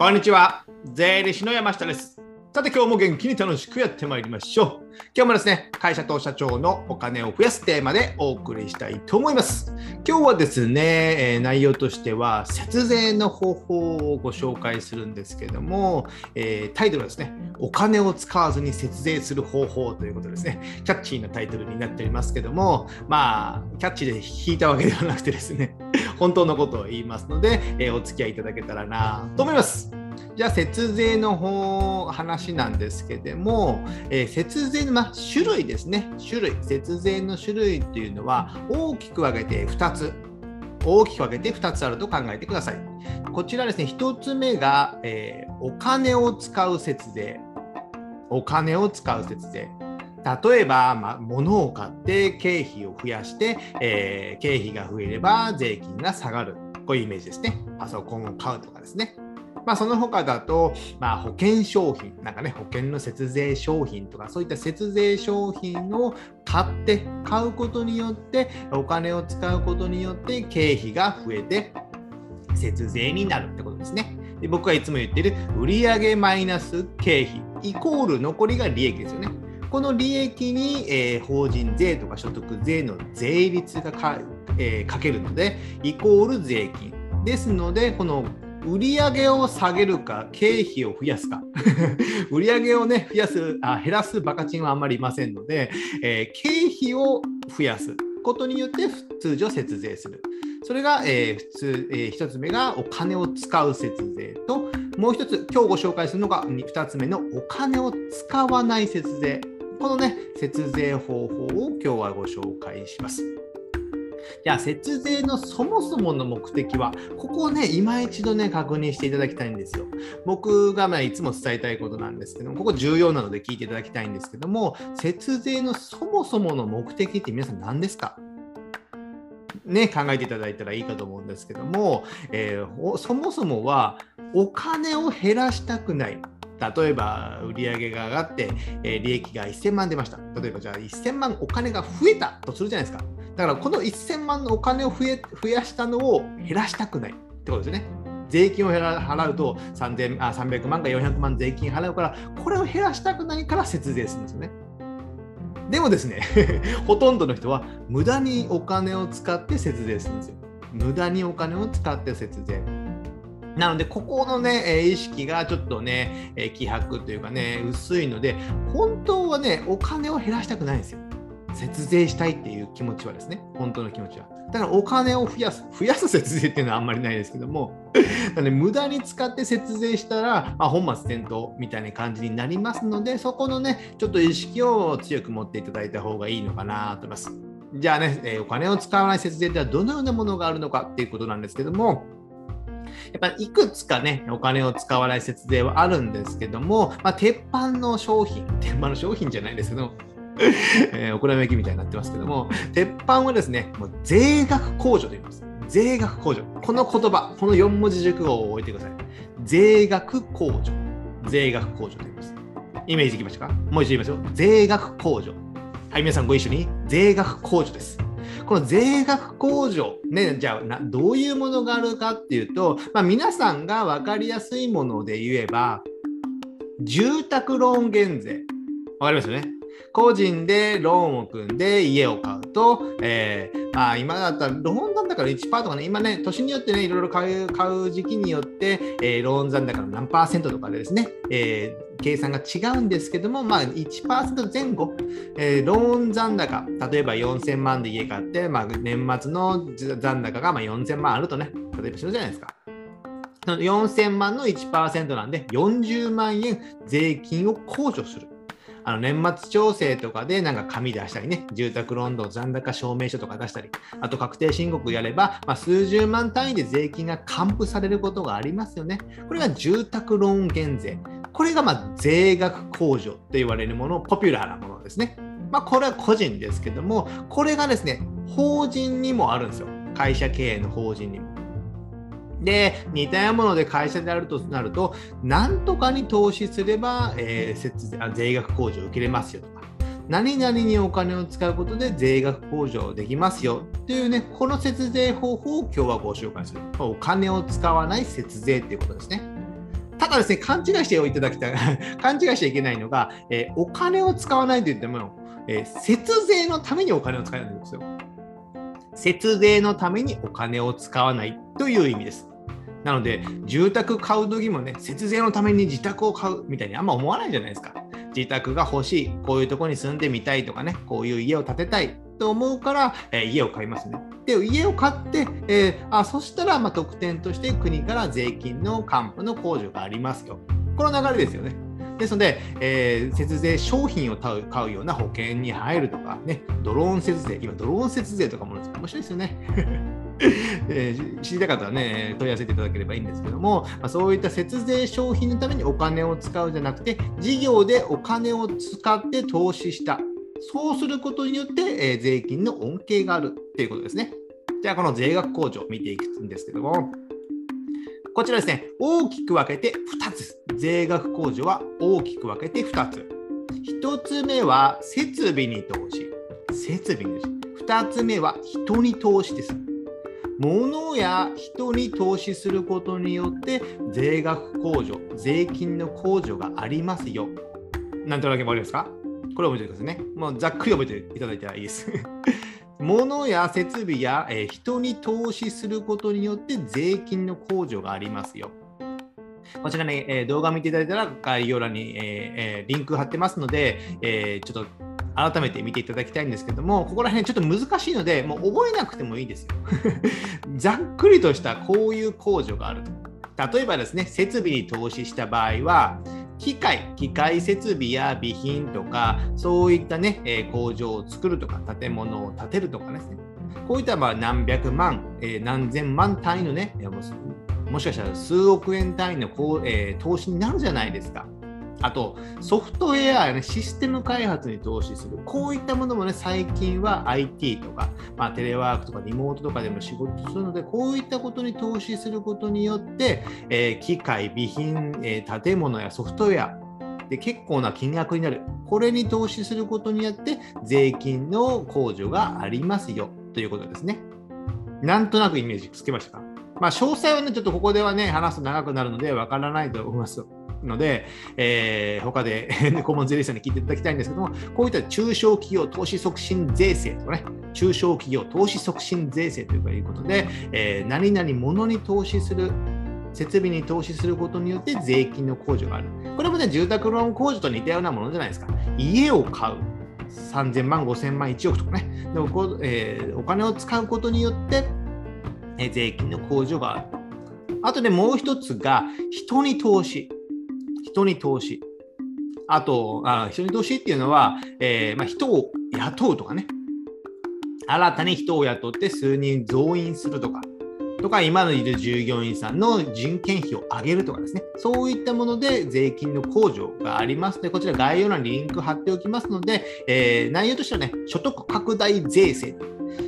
こんにちは。税理士の山下です。さて今日も元気に楽しくやってまいりましょう。今日もですね、会社と社長のお金を増やすテーマでお送りしたいと思います。今日はですね、えー内容としては節税の方法をご紹介するんですけども、えータイトルはですね、お金を使わずに節税する方法ということですね、キャッチーなタイトルになっておりますけども、まあ、キャッチーで引いたわけではなくてですね、本当のことを言いますので、えーお付き合いいただけたらなと思います。じゃあ節税の方話なんですけども、えー節税の、ま、種類ですね。種類。節税の種類っていうのは大きく分けて2つ。大きく分けて2つあると考えてください。こちらですね1つ目が、えーお金を使う節税。お金を使う節税。例えば、まあ、物を買って経費を増やして、えー経費が増えれば税金が下がるこういうイメージですねパソコンを買うとかですねまあ、その他だと、まあ、保険商品、なんかね、保険の節税商品とか、そういった節税商品を買って、買うことによって、お金を使うことによって、経費が増えて、節税になるってことですね。で僕がいつも言ってる、売上マイナス経費イコール残りが利益ですよね。この利益に、えー法人税とか所得税の税率がか,、えーかけるので、イコール税金。ですので、この売上を下げるか、経費を増やすか、売上をね、増やすあ、減らすバカチンはあんまりいませんので、えー経費を増やすことによって通常節税する。それが、えー普通、えー一つ目がお金を使う節税と、もう一つ、今日ご紹介するのがに二つ目のお金を使わない節税。このね、節税方法を今日はご紹介します。じゃあ節税のそもそもの目的はここをね今一度ね確認していただきたいんですよ。僕がまあいつも伝えたいことなんですけどもここ重要なので聞いていただきたいんですけども節税のそもそもの目的って皆さん何ですか？ね、考えていただいたらいいかと思うんですけども、えーそもそもはお金を減らしたくない。例えば売上が上がって、え利益が1000万出ました例えばじゃあ1000万お金が増えたとするじゃないですかだからこの1000万のお金を増え増やしたのを減らしたくないってことですね。税金を払うと3000あ300万か400万税金払うから、これを減らしたくないから節税するんですよね。でもですね、ほとんどの人は無駄にお金を使って節税するんですよ。無駄にお金を使って節税。なので、ここのね、意識がちょっとね、希薄というかね、薄いので、本当はね、お金を減らしたくないんですよ。節税したいっていう気持ちはですね、本当の気持ちは。だからお金を増やす、増やす節税っていうのはあんまりないですけども、なので無駄に使って節税したら、まあ、本末転倒みたいな感じになりますので、そこのね、ちょっと意識を強く持っていただいた方がいいのかなと思います。じゃあね、えお金を使わない節税ってはどのようなものがあるのかっていうことなんですけども、やっぱいくつかね、お金を使わない節税はあるんですけども、まあ、鉄板の商品、鉄板の商品じゃないですけども、えー、お好み焼きみたいになってますけども、鉄板はですね、もう税額控除と言います。税額控除。この言葉、この4文字熟語を覚えてください。税額控除。税額控除と言います。イメージできましたか？もう一度言いますよ。税額控除。はい、皆さんご一緒に。税額控除です。この税額控除、ね、じゃあどういうものがあるかっていうと、まあ、皆さんが分かりやすいもので言えば、住宅ローン減税。わかりますよね？個人でローンを組んで家を買うと、えーまあ、今だったらローン残高の1%とかね、今ね、年によってね、いろいろ買う買う時期によって、えーローン残高の何パーセントとかでですね、えー計算が違うんですけども、まあ、1%前後、えーローン残高、例えば4000万で家買って、まあ、年末の残高がまあ4000万あるとね、例えばするじゃないですか。4000万の1%なんで、40万円税金を控除する。あの年末調整とかでなんか紙出したりね、住宅ローンの残高証明書とか出したり、あと確定申告やれば、まあ、数十万単位で税金が還付されることがありますよね。これが住宅ローン減税。これがまあ税額控除と言われるもの、ポピュラーなものですね。まあ、これは個人ですけども、これがですね、法人にもあるんですよ。会社経営の法人にも。で、似たようなもので会社であるとなると、なんとかに投資すれば、えー節税あ税額控除を受けれますよとか、何々にお金を使うことで税額控除できますよっていうね、この節税方法を今日はご紹介する。お金を使わない節税っていうことですね。ただですね、勘違いしていただきたい、勘違いしちゃいけないのが、えー、お金を使わないと言っても、えー、節税のためにお金を使わないんですよ。節税のためにお金を使わないという意味です。なので、住宅買う時もね、節税のために自宅を買うみたいにあんま思わないじゃないですか。自宅が欲しい、こういうとこに住んでみたいとかね、こういう家を建てたいと思うから、えー、家を買いますね。で、家を買って、えー、あそしたら、まあ、特典として国から税金の還付の控除がありますよ。この流れですよね。ですので、えー、節税商品を買う買うような保険に入るとか、ね、ドローン節税、今、ドローン節税とかも面白いですよね。えー、知りたかったらね、問い合わせていただければいいんですけども、まあ、そういった節税商品のためにお金を使うじゃなくて、事業でお金を使って投資した。そうすることによって、えー、税金の恩恵があるっていうことですね。じゃあ、この税額控除を見ていくんですけども、こちらですね、大きく分けて2つ。税額控除は大きく分けて2つ。1つ目は設備に投資。設備に投資。2つ目は人に投資です。物や人に投資することによって税額控除、税金の控除がありますよ。なんとなく分かりますか？これを覚えてくださいね。もうざっくり覚えていただいたらいいです。物や設備や、え、人に投資することによって税金の控除がありますよ。こちらね、え、動画見ていただいたら概要欄に、えー、リンク貼ってますので、えちょっと改めて見ていただきたいんですけども、ここら辺ちょっと難しいので、もう覚えなくてもいいですよ。ざっくりとしたこういう控除があると。例えばですね、設備に投資した場合は、機械、機械設備や備品とか、そういったね、え、工場を作るとか、建物を建てるとかですね、こういったまあ何百万、え、何千万単位のね、もしかしたら数億円単位のこう、え、投資になるじゃないですか。あと、ソフトウェアや、ね、システム開発に投資する。こういったものもね、最近は IT とか、まあ、テレワークとかリモートとかでも仕事するので、こういったことに投資することによって、えー、機械、備品、えー、建物やソフトウェア、で結構な金額になる。これに投資することによって、税金の控除がありますよということですね。なんとなくイメージつけましたか？まあ、詳細はね、ちょっとここではね、話すと長くなるので、わからないと思います。ので、えー、他で 顧問税理士さんに聞いていただきたいんですけども、こういった中小企業投資促進税制とかね、中小企業投資促進税制ということで、えー、何々物に投資する設備に投資することによって税金の控除がある。これもね、住宅ローン控除と似たようなものじゃないですか。家を買う。3000万、5000万、1億とかね。でもこ、えー、お金を使うことによって、えー、税金の控除がある。あとね、もう一つが、人に投資。人に投資。あと、あ人に投資っていうのは、えー、まあ、人を雇うとかね。新たに人を雇って数人増員するとか。とか、今のいる従業員さんの人件費を上げるとかですね。そういったもので税金の控除がありますので、こちら概要欄にリンク貼っておきますので、えー、内容としてはね、所得拡大税制。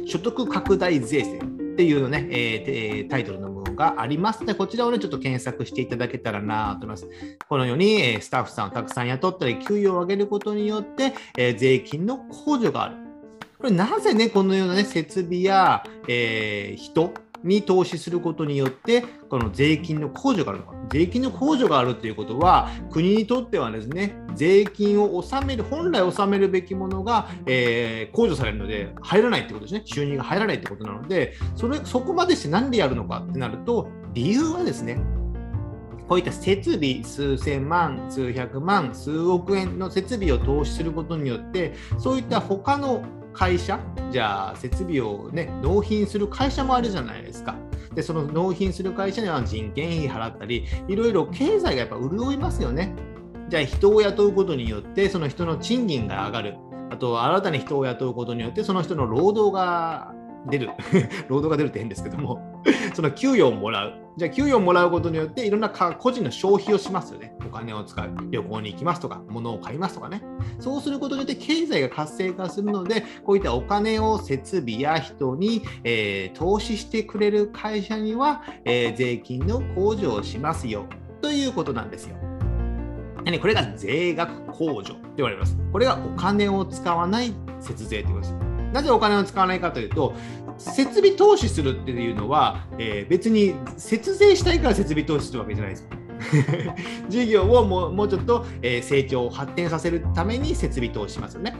所得拡大税制っていうのね、えー、タイトルのがありますので、こちらをね、ちょっと検索していただけたらなと思います。このように、スタッフさんをたくさん雇ったり、給与を上げることによって、え税金の控除がある。これなぜね、このようなね、設備や、えー、人、に投資することによって、この税金の控除があるのか。税金の控除があるということは、国にとってはですね、税金を納める、本来納めるべきものが、えー、控除されるので、入らないってことですね。収入が入らないってことなので、それそこまでして何でやるのかってなると、理由はですね、こういった設備、数千万、数百万、数億円の設備を投資することによって、そういった他の会社？じゃあ設備をね納品する会社もあるじゃないですか。でその納品する会社には人件費払ったりいろいろ経済がやっぱ潤いますよね。じゃあ人を雇うことによってその人の賃金が上がる。あと新たに人を雇うことによってその人の労働が出る。労働が出るって変ですけども その給与をもらう。じゃあ給与をもらうことによっていろんな個人の消費をしますよね。お金を使う。旅行に行きますとか、物を買いますとかね。そうすることによって経済が活性化するので、こういったお金を設備や人に、えー、投資してくれる会社には、えー、税金の控除をしますよということなんですよ。これが税額控除と言われます。これがお金を使わない節税ということです。なぜお金を使わないかというと、設備投資するっていうのは、えー、別に節税したいから設備投資するわけじゃないです。事業をもうもうちょっと、えー、成長を、発展させるために設備投資しますよね。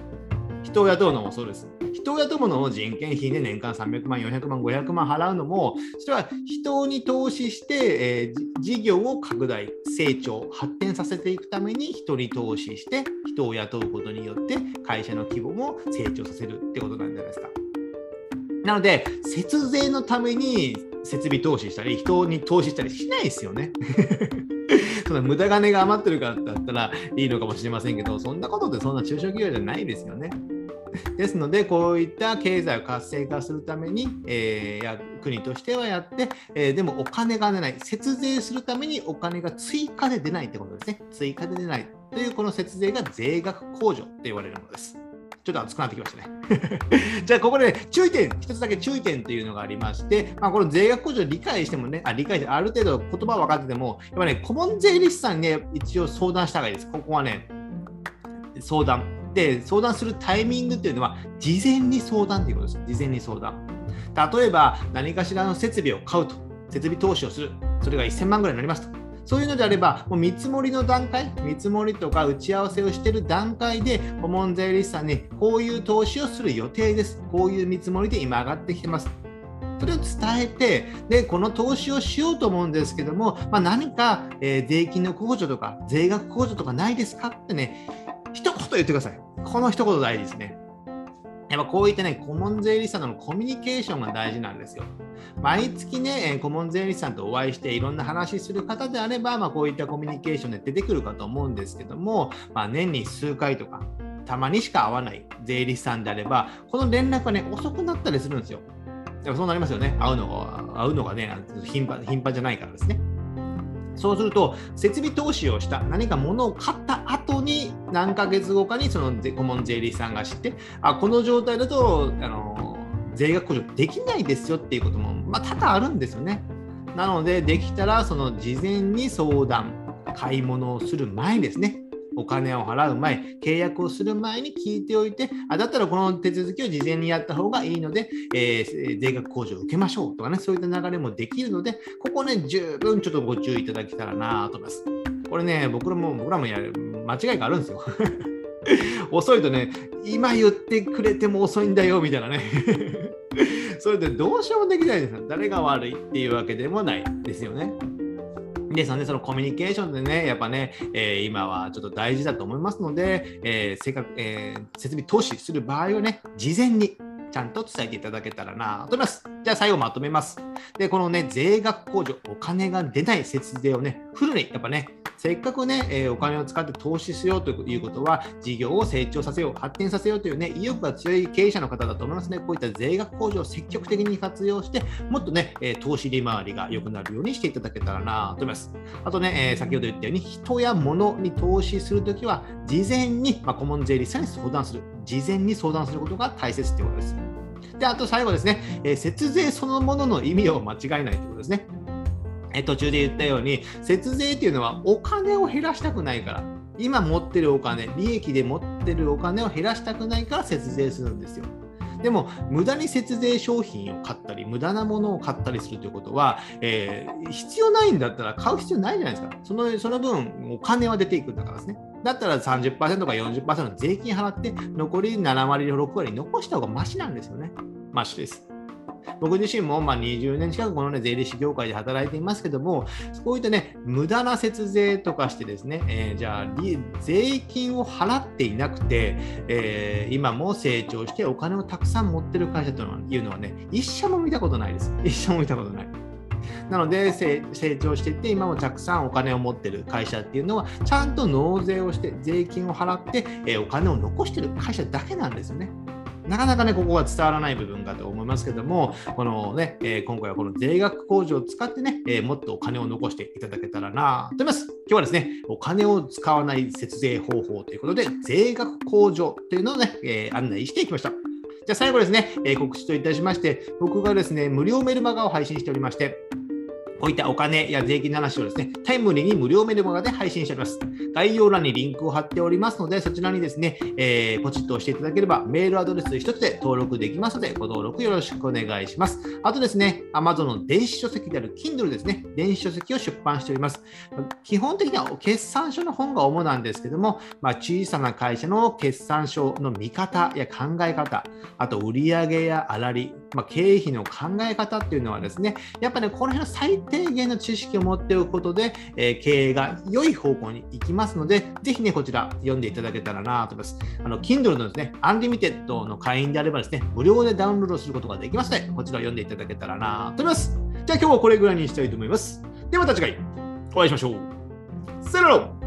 人を雇うのもそうです。人を雇うものを人件費で年間300万、400万、500万払うのも、それは人に投資して、えー、事業を拡大、成長、発展させていくために人に投資して、人を雇うことによって会社の規模も成長させるってことなんじゃないですか。なので、節税のために設備投資したり、人に投資したりしないですよね。その無駄金が余ってるからだったらいいのかもしれませんけど、そんなことってそんな中小企業じゃないですよね。ですので、こういった経済を活性化するために、えー、や国としてはやって、えー、でもお金が出ない、節税するためにお金が追加で出ないってことですね。追加で出ないというこの節税が税額控除と言われるものです。ちょっと熱くなってきましたね。じゃあ、ここで、注意点、一つだけ注意点というのがありまして、まあ、この税額控除を理解してもね、あ理解して、ある程度言葉は分かってても、やっぱね、顧問税理士さんにね、一応相談した方がいいです。ここはね、相談。で、相談するタイミングっていうのは、事前に相談ということです。事前に相談。例えば、何かしらの設備を買うと、設備投資をする。それが1000万ぐらいになりますと。そういうのであれば、もう見積もりの段階、見積もりとか打ち合わせをしている段階で、顧問税理士さんにこういう投資をする予定です。こういう見積もりで今上がってきてます。それを伝えて、で、この投資をしようと思うんですけども、まあ、何か、えー、税金の控除とか、税額控除とかないですかってね、一言言ってください。この一言大事ですね。やっぱこういったね、顧問税理士さんとのコミュニケーションが大事なんですよ。毎月ね、顧問税理士さんとお会いしていろんな話する方であれば、まあ、こういったコミュニケーションで出てくるかと思うんですけども、まあ、年に数回とか、たまにしか会わない税理士さんであれば、この連絡がね、遅くなったりするんですよ。でもそうなりますよね。会うのが、会うのがね、頻繁頻繁じゃないからですね。そうすると、設備投資をした、何か物を買った後に、何ヶ月後かにその顧問税理士さんが知って、あこの状態だと、あの税額控除できないですよっていうことも、まあ、多々あるんですよね。なので、できたら、その事前に相談、買い物をする前ですね。お金を払う前、契約をする前に聞いておいて、あだったらこの手続きを事前にやった方がいいので、えー、税額控除を受けましょうとかね、そういった流れもできるので、ここね、十分ちょっとご注意いただけたらなと思います。これね、僕らも、僕らもやる、間違いがあるんですよ。遅いとね、今言ってくれても遅いんだよみたいなね。それでどうしようもできないですよ。誰が悪いっていうわけでもないですよね。皆さんね、そのコミュニケーションでね、やっぱね、えー、今はちょっと大事だと思いますので、えー、せっかく、えー、設備投資する場合はね、事前にちゃんと伝えていただけたらなと思います。じゃあ最後まとめます。で、このね、税額控除、お金が出ない節税をね、フルにやっぱね、せっかくね、え、お金を使って投資しようということは、事業を成長させよう、発展させようというね、意欲が強い経営者の方だと思いますね。こういった税額控除を積極的に活用して、もっとね、え、投資利回りが良くなるようにしていただけたらなと思います。あとね、え、先ほど言ったように、人や物に投資するときは、事前に、まあ、顧問税理士さんに相談する。事前に相談することが大切ということです。で、あと最後ですね、え、節税そのものの意味を間違えないということですね。え途中で言ったように、節税っていうのはお金を減らしたくないから、今持ってるお金、利益で持ってるお金を減らしたくないから節税するんですよ。でも、無駄に節税商品を買ったり、無駄なものを買ったりするということは、えー、必要ないんだったら買う必要ないじゃないですか。そのその分、お金は出ていくんだからですね。だったら30%か40%の税金払って、残り7割、6割残した方がマシなんですよね。マシです。僕自身もま20年近くこの、ね、税理士業界で働いていますけども、こういったね、無駄な節税とかしてですね、えー、じゃあ、税金を払っていなくて、えー、今も成長してお金をたくさん持ってる会社というのはね、一社も見たことないです。一社も見たことない。なので成長していって今もたくさんお金を持ってる会社っていうのはちゃんと納税をして税金を払って、お金を残してる会社だけなんですよね。なかなかね、ここは伝わらない部分かと思いますけども、このね、えー、今回はこの税額控除を使ってね、えー、もっとお金を残していただけたらなと思います。今日はですね、お金を使わない節税方法ということで、税額控除というのをね、えー、案内していきました。じゃあ最後ですね、え告知といたしまして、僕がですね、無料メルマガを配信しておりまして、こういったお金や税金の話をですね、タイムリーに無料メルマガで配信しております。概要欄にリンクを貼っておりますので、そちらにですね、えー、ポチッと押していただければ、メールアドレス1つで登録できますので、ご登録よろしくお願いします。あとですね、Amazon の電子書籍である Kindle ですね、電子書籍を出版しております。基本的には決算書の本が主なんですけども、まあ、小さな会社の決算書の見方や考え方、あと売上や粗利、まあ、経費の考え方っていうのはですね、やっぱね、この辺の最低限の知識を持っておくことで、えー、経営が良い方向に行きますので、ぜひね、こちら読んでいただけたらなと思います。あの、Kindle のですね、 Unlimited の会員であればですね、無料でダウンロードすることができますので、こちら読んでいただけたらなと思います。じゃあ今日はこれぐらいにしたいと思います。ではまた次回お会いしましょう。さよなら